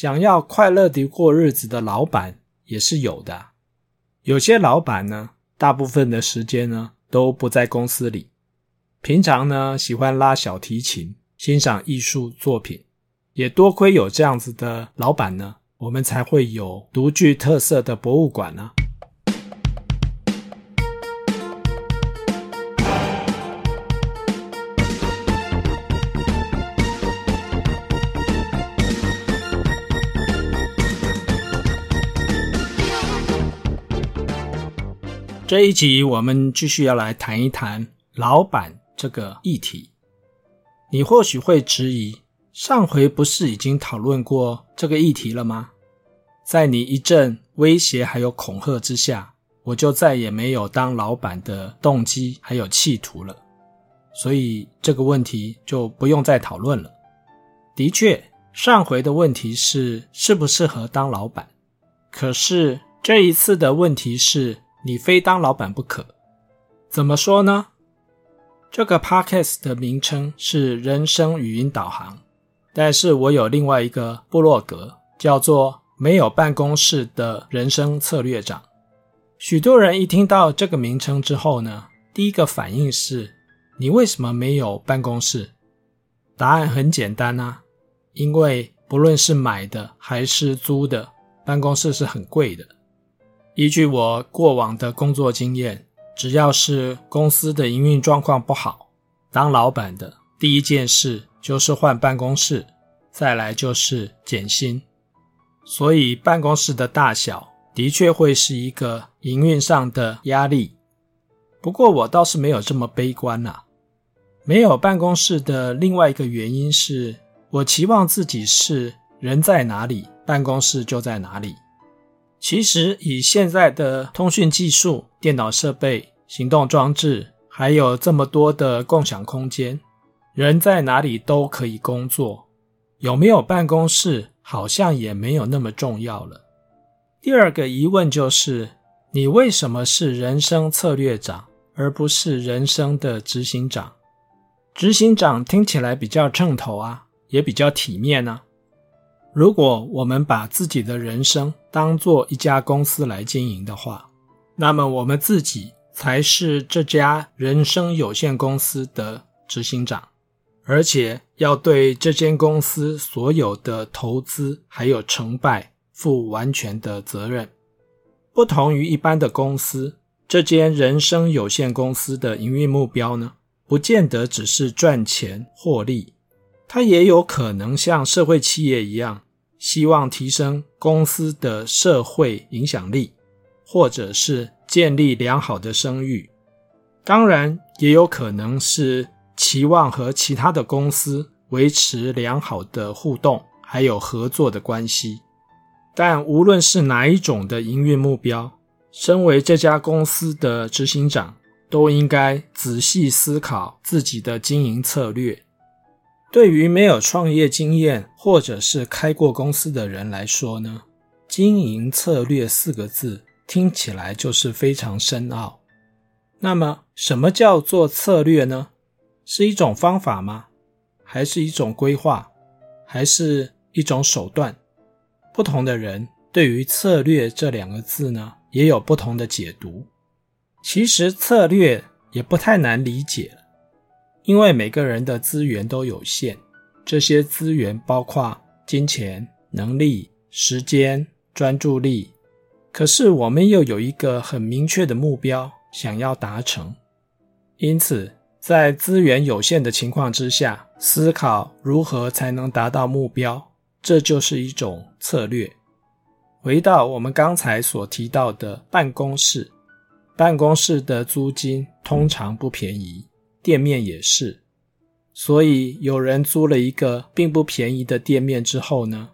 想要快乐地过日子的老板也是有的。有些老板呢，大部分的时间呢都不在公司里，平常呢喜欢拉小提琴，欣赏艺术作品。也多亏有这样子的老板呢，我们才会有独具特色的博物馆呢。这一集我们继续要来谈一谈老板这个议题。你或许会质疑，上回不是已经讨论过这个议题了吗？在你一阵威胁还有恐吓之下，我就再也没有当老板的动机还有企图了。所以这个问题就不用再讨论了。的确，上回的问题是适不适合当老板，可是这一次的问题是。你非当老板不可，怎么说呢？这个 podcast 的名称是人生语音导航，但是我有另外一个部落格，叫做没有办公室的人生策略长。许多人一听到这个名称之后呢，第一个反应是：你为什么没有办公室？答案很简单啊，因为不论是买的还是租的，办公室是很贵的。依据我过往的工作经验，只要是公司的营运状况不好，当老板的第一件事就是换办公室，再来就是减薪。所以办公室的大小的确会是一个营运上的压力。不过我倒是没有这么悲观啊。没有办公室的另外一个原因是我期望自己是人在哪里，办公室就在哪里。其实，以现在的通讯技术、电脑设备、行动装置，还有这么多的共享空间，人在哪里都可以工作。有没有办公室，好像也没有那么重要了。第二个疑问就是，你为什么是人生策略长，而不是人生的执行长？执行长听起来比较称头啊，也比较体面啊。如果我们把自己的人生当做一家公司来经营的话，那么我们自己才是这家人生有限公司的执行长，而且要对这间公司所有的投资还有成败负完全的责任。不同于一般的公司，这间人生有限公司的营运目标呢，不见得只是赚钱获利。它也有可能像社会企业一样，希望提升公司的社会影响力，或者是建立良好的声誉。当然，也有可能是期望和其他的公司维持良好的互动，还有合作的关系。但无论是哪一种的营运目标，身为这家公司的执行长，都应该仔细思考自己的经营策略。对于没有创业经验或者是开过公司的人来说呢，经营策略四个字听起来就是非常深奥。那么，什么叫做策略呢？是一种方法吗？还是一种规划？还是一种手段？不同的人对于策略这两个字呢，也有不同的解读。其实策略也不太难理解。因为每个人的资源都有限，这些资源包括金钱、能力、时间、专注力。可是我们又有一个很明确的目标想要达成，因此在资源有限的情况之下，思考如何才能达到目标，这就是一种策略。回到我们刚才所提到的办公室，办公室的租金通常不便宜。店面也是，所以有人租了一个并不便宜的店面之后呢，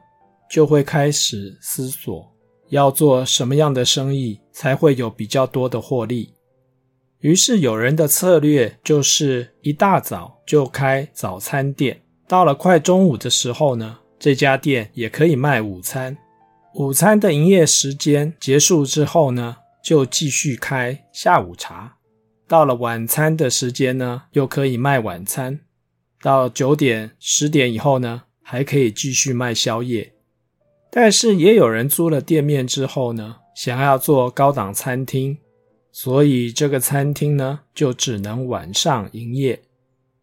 就会开始思索要做什么样的生意才会有比较多的获利。于是有人的策略就是一大早就开早餐店，到了快中午的时候呢，这家店也可以卖午餐。午餐的营业时间结束之后呢，就继续开下午茶。到了晚餐的时间呢，又可以卖晚餐。到九点、十点以后呢，还可以继续卖宵夜。但是也有人租了店面之后呢，想要做高档餐厅，所以这个餐厅呢就只能晚上营业。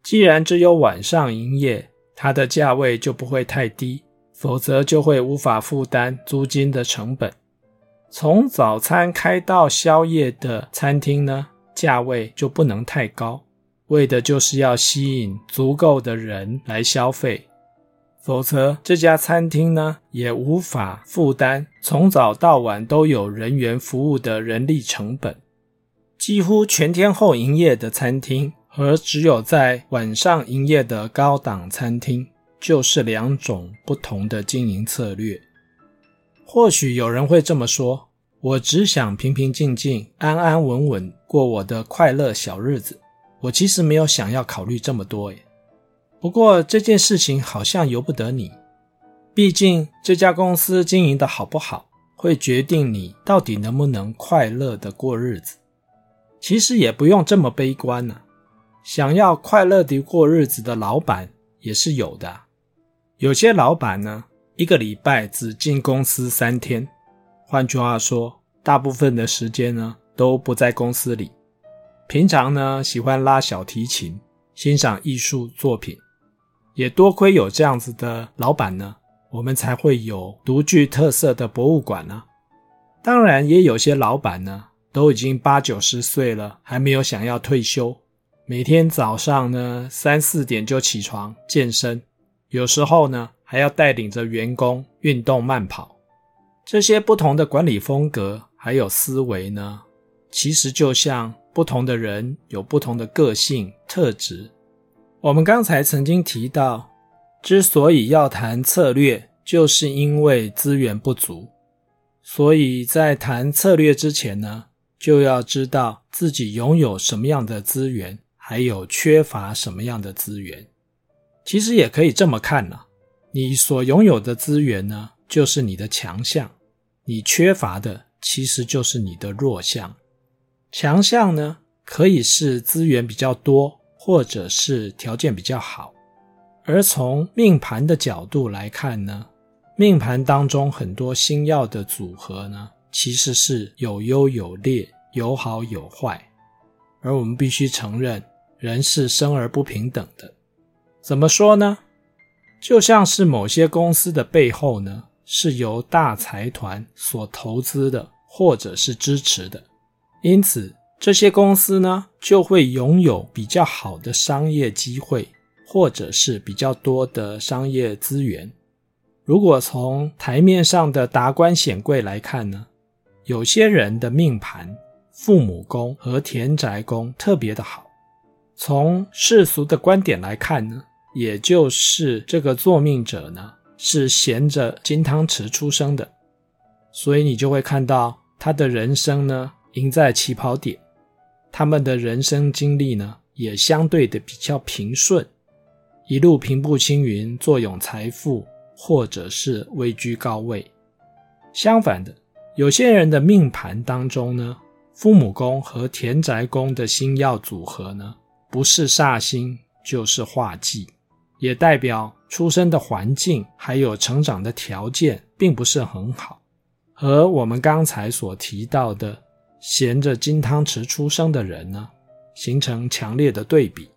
既然只有晚上营业，它的价位就不会太低，否则就会无法负担租金的成本。从早餐开到宵夜的餐厅呢，价位就不能太高，为的就是要吸引足够的人来消费。否则，这家餐厅呢也无法负担从早到晚都有人员服务的人力成本。几乎全天候营业的餐厅和只有在晚上营业的高档餐厅，就是两种不同的经营策略。或许有人会这么说：“我只想平平静静、安安稳稳过我的快乐小日子，我其实没有想要考虑这么多。”耶。不过这件事情好像由不得你，毕竟这家公司经营的好不好，会决定你到底能不能快乐的过日子。其实也不用这么悲观呢，想要快乐的过日子的老板也是有的。有些老板呢，一个礼拜只进公司三天，换句话说，大部分的时间呢都不在公司里。平常呢喜欢拉小提琴，欣赏艺术作品。也多亏有这样子的老板呢，我们才会有独具特色的博物馆呢。当然，也有些老板呢，都已经八九十岁了，还没有想要退休。每天早上呢，三四点就起床健身，有时候呢，还要带领着员工运动慢跑。这些不同的管理风格还有思维呢，其实就像不同的人有不同的个性特质。我们刚才曾经提到，之所以要谈策略，就是因为资源不足。所以在谈策略之前呢，就要知道自己拥有什么样的资源，还有缺乏什么样的资源。其实也可以这么看呢，你所拥有的资源呢，就是你的强项；你缺乏的，其实就是你的弱项。强项呢，可以是资源比较多。或者是条件比较好，而从命盘的角度来看呢，命盘当中很多星曜的组合呢，其实是有优有劣，有好有坏。而我们必须承认，人是生而不平等的。怎么说呢？就像是某些公司的背后呢，是由大财团所投资的，或者是支持的，因此。这些公司呢，就会拥有比较好的商业机会，或者是比较多的商业资源。如果从台面上的达官显贵来看呢，有些人的命盘父母宫和田宅宫特别的好。从世俗的观点来看呢，也就是这个坐命者呢，是衔着金汤匙出生的，所以你就会看到他的人生呢，赢在起跑点。他们的人生经历呢，也相对的比较平顺，一路平步青云，坐拥财富，或者是位居高位。相反的，有些人的命盘当中呢，父母宫和田宅宫的星曜组合呢，不是煞星就是化忌，也代表出生的环境还有成长的条件并不是很好，和我们刚才所提到的。衔着金汤匙出生的人呢，形成强烈的对比。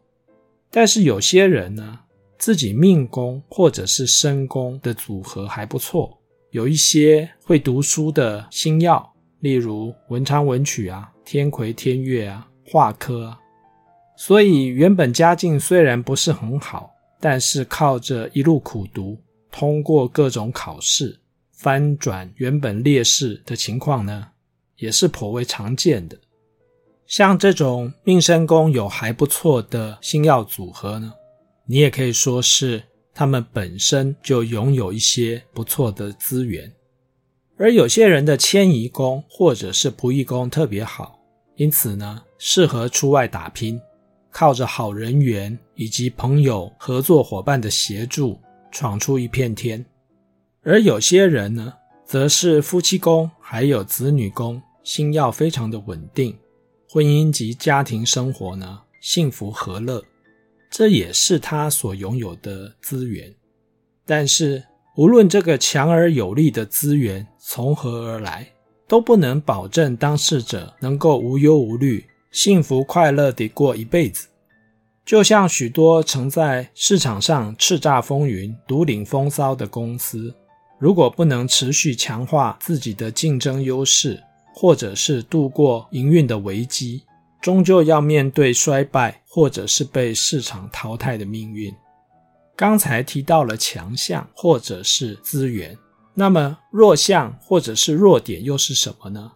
但是有些人呢，自己命宫或者是身宫的组合还不错，有一些会读书的星曜，例如文昌文曲啊、天魁天鉞啊、化科啊。所以原本家境虽然不是很好，但是靠着一路苦读，通过各种考试，翻转原本劣势的情况呢，也是颇为常见的，像这种命身宫有还不错的星曜组合呢，你也可以说是他们本身就拥有一些不错的资源。而有些人的迁移宫或者是仆役宫特别好，因此呢，适合出外打拼，靠着好人缘以及朋友合作伙伴的协助，闯出一片天。而有些人呢，则是夫妻宫还有子女宫。星曜非常的稳定，婚姻及家庭生活呢，幸福和乐，这也是他所拥有的资源。但是无论这个强而有力的资源从何而来，都不能保证当事者能够无忧无虑、幸福快乐地过一辈子。就像许多曾在市场上叱咤风云、独领风骚的公司，如果不能持续强化自己的竞争优势，或者是度过营运的危机，终究要面对衰败，或者是被市场淘汰的命运。刚才提到了强项或者是资源，那么弱项或者是弱点又是什么呢？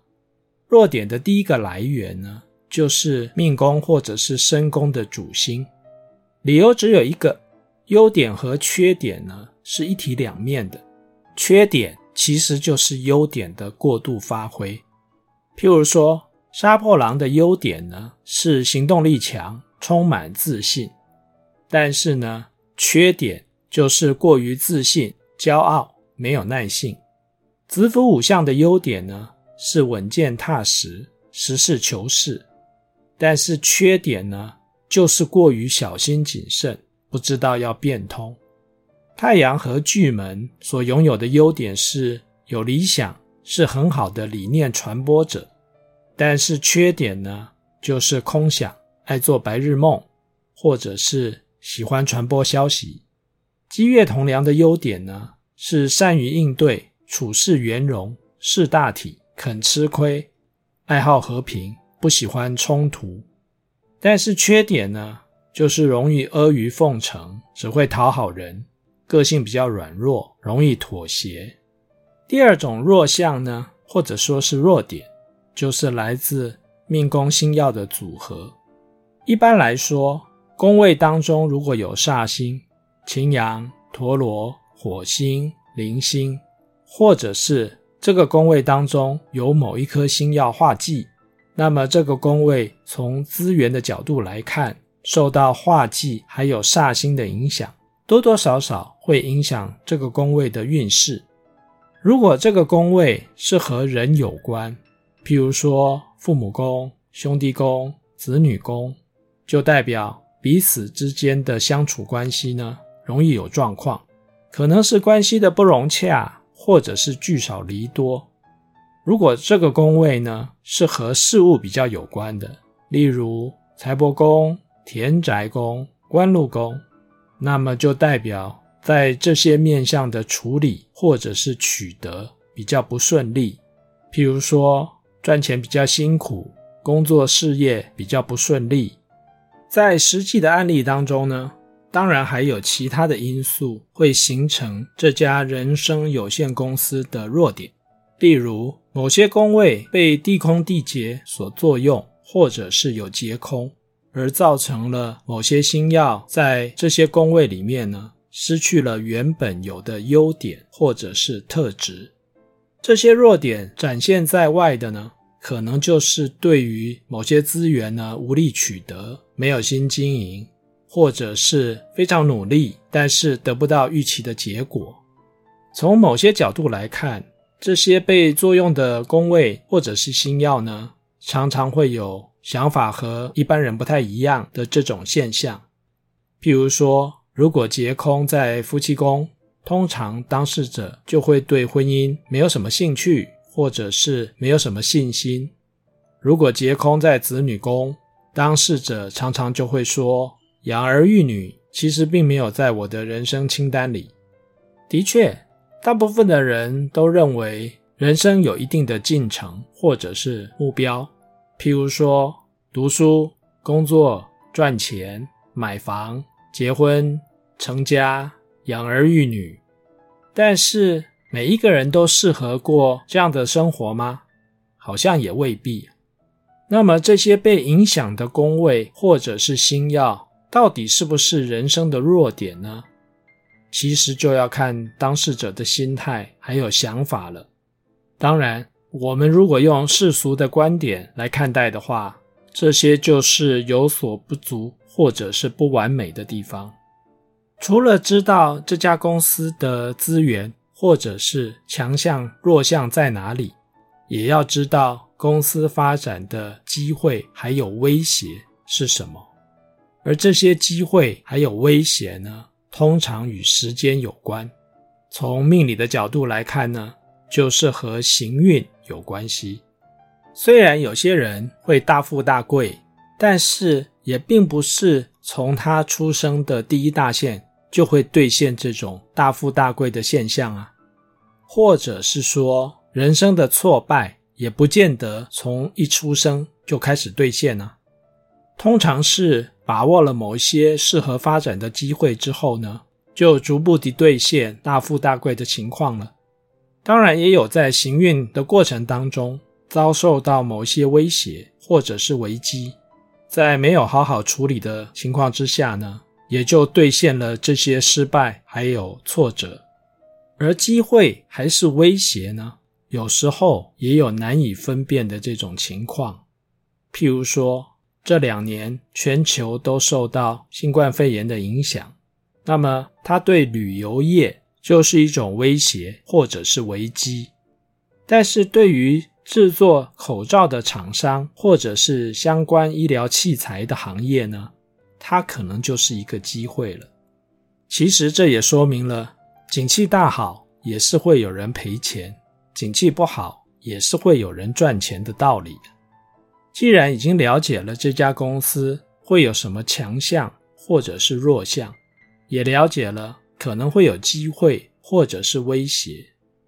弱点的第一个来源呢，就是命宫或者是身宫的主星。理由只有一个：优点和缺点呢是一体两面的，缺点其实就是优点的过度发挥。譬如说，杀破狼的优点呢是行动力强，充满自信，但是呢，缺点就是过于自信、骄傲，没有耐性。子府五象的优点呢是稳健踏实、实事求是，但是缺点呢就是过于小心谨慎，不知道要变通。太阳和巨门所拥有的优点是有理想。是很好的理念传播者，但是缺点呢，就是空想，爱做白日梦，或者是喜欢传播消息。机月同梁的优点呢，是善于应对，处事圆融，识大体，肯吃亏，爱好和平，不喜欢冲突。但是缺点呢，就是容易阿谀奉承，只会讨好人，个性比较软弱，容易妥协。第二种弱项呢，或者说是弱点，就是来自命宫星曜的组合。一般来说，宫位当中如果有煞星、擎羊、陀罗、火星、铃星，或者是这个宫位当中有某一颗星曜化忌，那么这个宫位从资源的角度来看，受到化忌还有煞星的影响，多多少少会影响这个宫位的运势。如果这个宫位是和人有关，譬如说父母宫、兄弟宫、子女宫，就代表彼此之间的相处关系呢，容易有状况，可能是关系的不融洽，或者是聚少离多。如果这个宫位呢是和事物比较有关的，例如财帛宫、田宅宫、官禄宫，那么就代表。在这些面相的处理或者是取得比较不顺利，譬如说赚钱比较辛苦，工作事业比较不顺利。在实际的案例当中呢，当然还有其他的因素会形成这家人生有限公司的弱点，例如某些宫位被地空地劫所作用，或者是有劫空，而造成了某些星曜在这些宫位里面呢。失去了原本有的优点或者是特质，这些弱点展现在外的呢，可能就是对于某些资源呢无力取得，没有心经营，或者是非常努力，但是得不到预期的结果。从某些角度来看，这些被作用的宫位或者是星曜呢，常常会有想法和一般人不太一样的这种现象，譬如说。如果劫空在夫妻宫，通常当事者就会对婚姻没有什么兴趣，或者是没有什么信心。如果劫空在子女宫，当事者常常就会说：“养儿育女其实并没有在我的人生清单里。”的确，大部分的人都认为人生有一定的进程或者是目标，譬如说读书、工作、赚钱、买房。结婚、成家、养儿育女，但是每一个人都适合过这样的生活吗？好像也未必。那么这些被影响的宫位或者是星曜，到底是不是人生的弱点呢？其实就要看当事者的心态还有想法了。当然，我们如果用世俗的观点来看待的话，这些就是有所不足。或者是不完美的地方，除了知道这家公司的资源或者是强项弱项在哪里，也要知道公司发展的机会还有威胁是什么。而这些机会还有威胁呢，通常与时间有关。从命理的角度来看呢，就是和行运有关系。虽然有些人会大富大贵，但是也并不是从他出生的第一大限就会兑现这种大富大贵的现象啊，或者是说人生的挫败也不见得从一出生就开始兑现呢。通常是把握了某些适合发展的机会之后呢，就逐步地兑现大富大贵的情况了。当然，也有在行运的过程当中遭受到某些威胁或者是危机，在没有好好处理的情况之下呢，也就兑现了这些失败还有挫折。而机会还是威胁呢？有时候也有难以分辨的这种情况。譬如说，这两年全球都受到新冠肺炎的影响。那么，它对旅游业就是一种威胁或者是危机，但是对于制作口罩的厂商或者是相关医疗器材的行业呢，它可能就是一个机会了。其实这也说明了，景气大好也是会有人赔钱，景气不好也是会有人赚钱的道理。既然已经了解了这家公司会有什么强项或者是弱项，也了解了可能会有机会或者是威胁，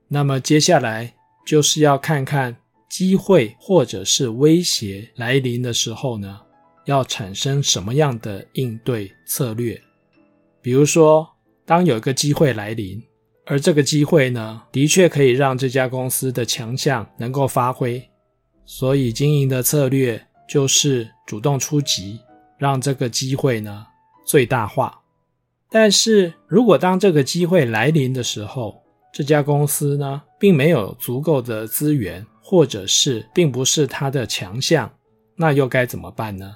那么接下来就是要看看机会或者是威胁来临的时候呢，要产生什么样的应对策略。比如说，当有一个机会来临，而这个机会呢，的确可以让这家公司的强项能够发挥，所以经营的策略就是主动出击，让这个机会呢最大化。但是如果当这个机会来临的时候，这家公司呢，并没有足够的资源，或者是并不是它的强项，那又该怎么办呢？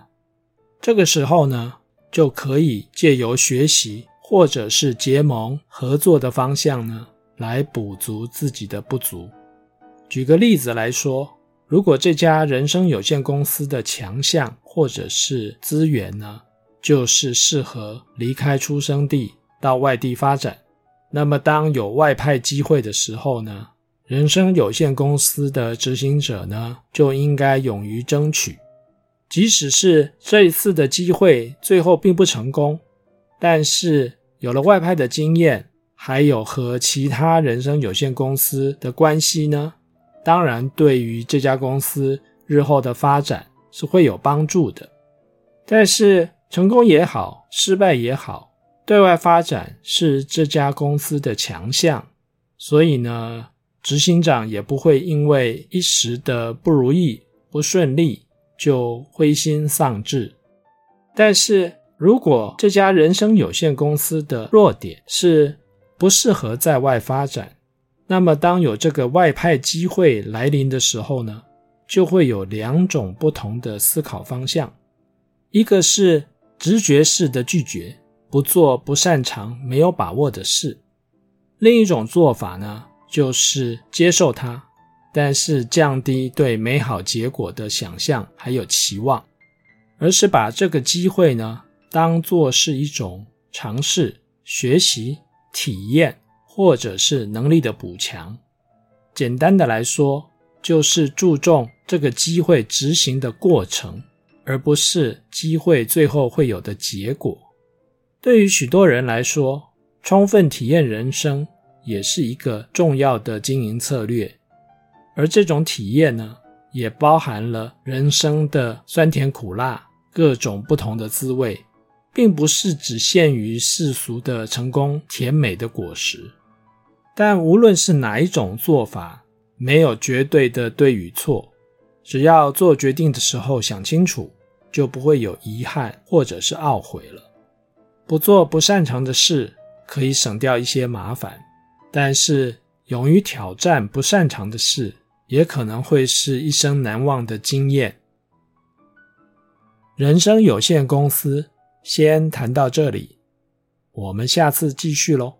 这个时候呢，就可以借由学习或者是结盟合作的方向呢，来补足自己的不足。举个例子来说，如果这家人生有限公司的强项或者是资源呢，就是适合离开出生地到外地发展。那么，当有外派机会的时候呢，人生有限公司的执行者呢，就应该勇于争取。即使是这一次的机会最后并不成功，但是有了外派的经验，还有和其他人生有限公司的关系呢，当然对于这家公司日后的发展是会有帮助的。但是，成功也好，失败也好，对外发展是这家公司的强项，所以呢，执行长也不会因为一时的不如意、不顺利就灰心丧志。但是如果这家人生有限公司的弱点是不适合在外发展，那么当有这个外派机会来临的时候呢，就会有两种不同的思考方向，一个是。直觉式的拒绝，不做不擅长、没有把握的事。另一种做法呢，就是接受它，但是降低对美好结果的想象还有期望，而是把这个机会呢，当做是一种尝试、学习、体验，或者是能力的补强。简单的来说，就是注重这个机会执行的过程。而不是机会最后会有的结果。对于许多人来说，充分体验人生也是一个重要的经营策略。而这种体验呢，也包含了人生的酸甜苦辣，各种不同的滋味，并不是只限于世俗的成功甜美的果实。但无论是哪一种做法，没有绝对的对与错，只要做决定的时候想清楚。就不会有遗憾或者是懊悔了。不做不擅长的事，可以省掉一些麻烦，但是勇于挑战不擅长的事，也可能会是一生难忘的经验。人生有限公司，先谈到这里，我们下次继续喽。